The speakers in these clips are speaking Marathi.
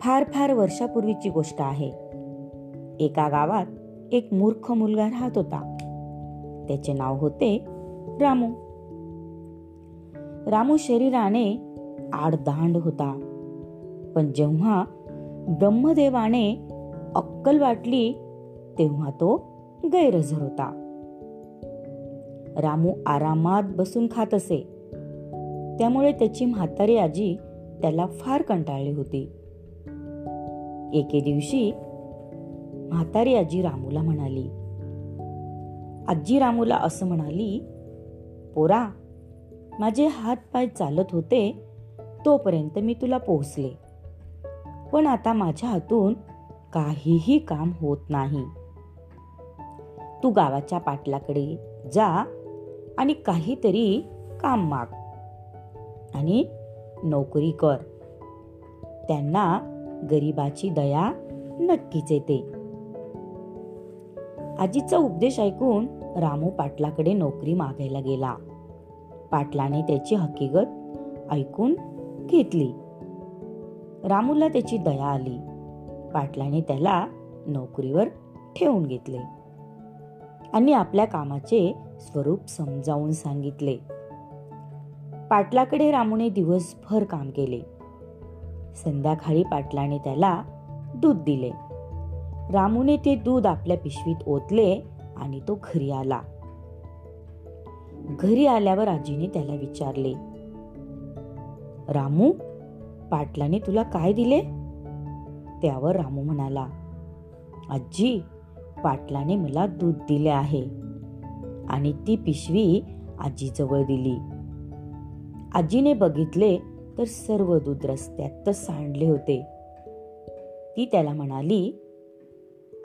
फार फार वर्षापूर्वीची गोष्ट आहे. एका गावात एक मूर्ख मुलगा राहत होता. त्याचे नाव होते रामू. रामू शरीराने आडदांड होता. पण जेव्हा ब्रह्मदेवाने अक्कल वाटली तेव्हा तो गैरहजर होता. रामू आरामात बसून खात असे. त्यामुळे त्याची म्हातारी आजी त्याला फार कंटाळली होती. एके दिवशी म्हातारी आजी रामूला म्हणाली आजी रामूला असं म्हणाली पोरा माझे हात पाय चालत होते तोपर्यंत मी तुला पोहोचले. पण आता माझ्या हातून काहीही काम होत नाही. तू गावाच्या पाटलाकडे जा आणि काहीतरी काम माग आणि नोकरी कर. त्यांना गरीबाची दया नक्कीच येते. आजीचा उपदेश ऐकून रामू पाटलाकडे नोकरी मागायला गेला. पाटलाने त्याची हकीकत ऐकून घेतली. रामूला त्याची दया आली. पाटलाने त्याला नोकरीवर ठेवून घेतले. आणि आपल्या कामाचे स्वरूप समजावून सांगितले. पाटलाकडे रामूने दिवसभर काम केले. संध्याकाळी पाटलाने त्याला दूध दिले. रामूने ते दूध आपल्या पिशवीत ओतले आणि तो घरी आला. घरी आल्यावर आजीने त्याला विचारले रामू पाटलाने तुला काय दिले? त्यावर रामू म्हणाला आजी पाटलाने मला दूध दिले आहे आणि ती पिशवी आजीजवळ दिली. आजीने बघितले तर सर्व दूध रस्त्यात सांडले होते. ती त्याला म्हणाली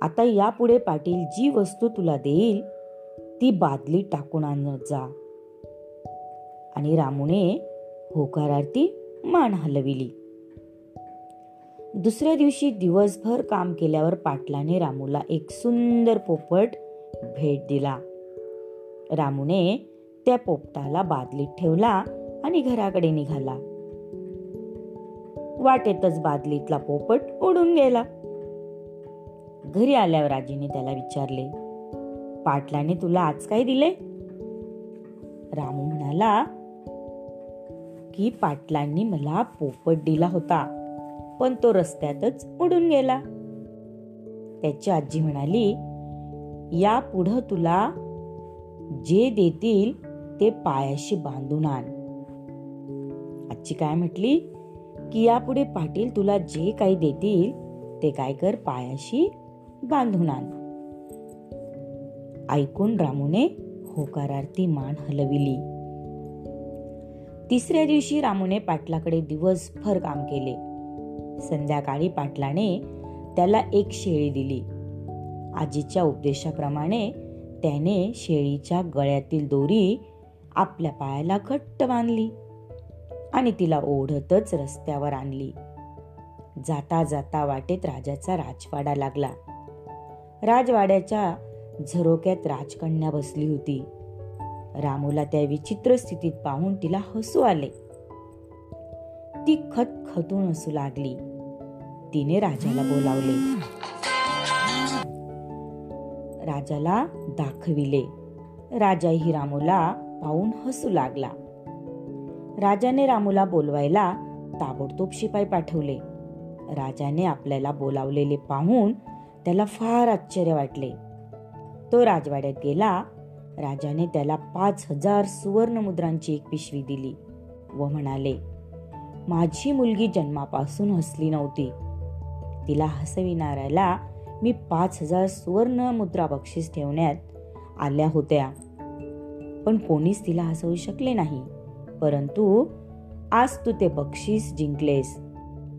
आता यापुढे पाटील जी वस्तू तुला देईल ती बादली टाकून आण जा. आणि रामूने होकारार्थी मान हलविली. दुसऱ्या दिवशी दिवसभर काम केल्यावर पाटलाने रामूला एक सुंदर पोपट भेट दिला. रामूने त्या पोपटाला बादलीत ठेवला आणि घराकडे निघाला. वाटेतच बादलीतला पोपट उडून गेला. घरी आल्यावर आजीने त्याला विचारले पाटलाने तुला आज काय दिले? रामू म्हणाला की पाटलांनी मला पोपट दिला होता पण तो रस्त्यातच उडून गेला. त्याची आजी म्हणाली या पुढं तुला जे देतील ते पायाशी बांधून आण. आजी काय म्हटली की यापुढे पाटील तुला जे काही देतील ते काय कर पायाशी बांधून आण. ऐकून रामूने होकारार्थी मान हलविली. तिसऱ्या दिवशी रामूने पाटलाकडे दिवसभर काम केले. संध्याकाळी पाटलाने त्याला एक शेळी दिली. आजीच्या उपदेशाप्रमाणे त्याने शेळीच्या गळ्यातील दोरी आपल्या पायाला घट्ट बांधली. आणि तिला ओढतच रस्त्यावर आणली. जाता जाता वाटेत राजाचा राजवाडा लागला. राजवाड्याच्या झरोक्यात राजकन्या बसली होती. रामूला त्या विचित्र स्थितीत पाहून तिला हसू आले. ती खतखतून हसू लागली. तिने राजाला बोलावले. राजाला दाखविले. राजाही रामूला पाहून हसू लागला. राजाने रामूला बोलवायला ताबडतोब शिपाई पाठवले. राजाने आपल्याला बोलावलेले पाहून त्याला फार आश्चर्य वाटले. तो राजवाड्यात गेला. राजाने त्याला पाच हजार सुवर्ण मुद्रांची एक पिशवी दिली व म्हणाले माझी मुलगी जन्मापासून हसली नव्हती. तिला हसविणाऱ्याला मी पाच हजार सुवर्ण मुद्रा बक्षीस ठेवण्यात आल्या होत्या. पण कोणीच तिला हसवू शकले नाही. परंतु आज तू ते बक्षीस जिंकलेस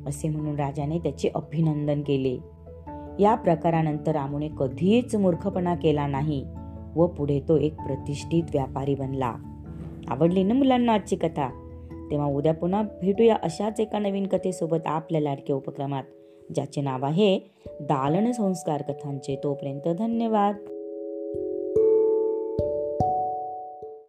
असे म्हणून राजाने त्याचे अभिनंदन केले. या प्रकारानंतर रामूने कधीच मूर्खपणा केला नाही व पुढे तो एक प्रतिष्ठित व्यापारी बनला. आवडली ना मुलांना आजची कथा? तेव्हा उद्या पुन्हा भेटूया अशाच एका नवीन कथेसोबत आपल्या लाडक्या उपक्रमात ज्याचे नाव आहे दालन संस्कार कथांचे. तोपर्यंत धन्यवाद.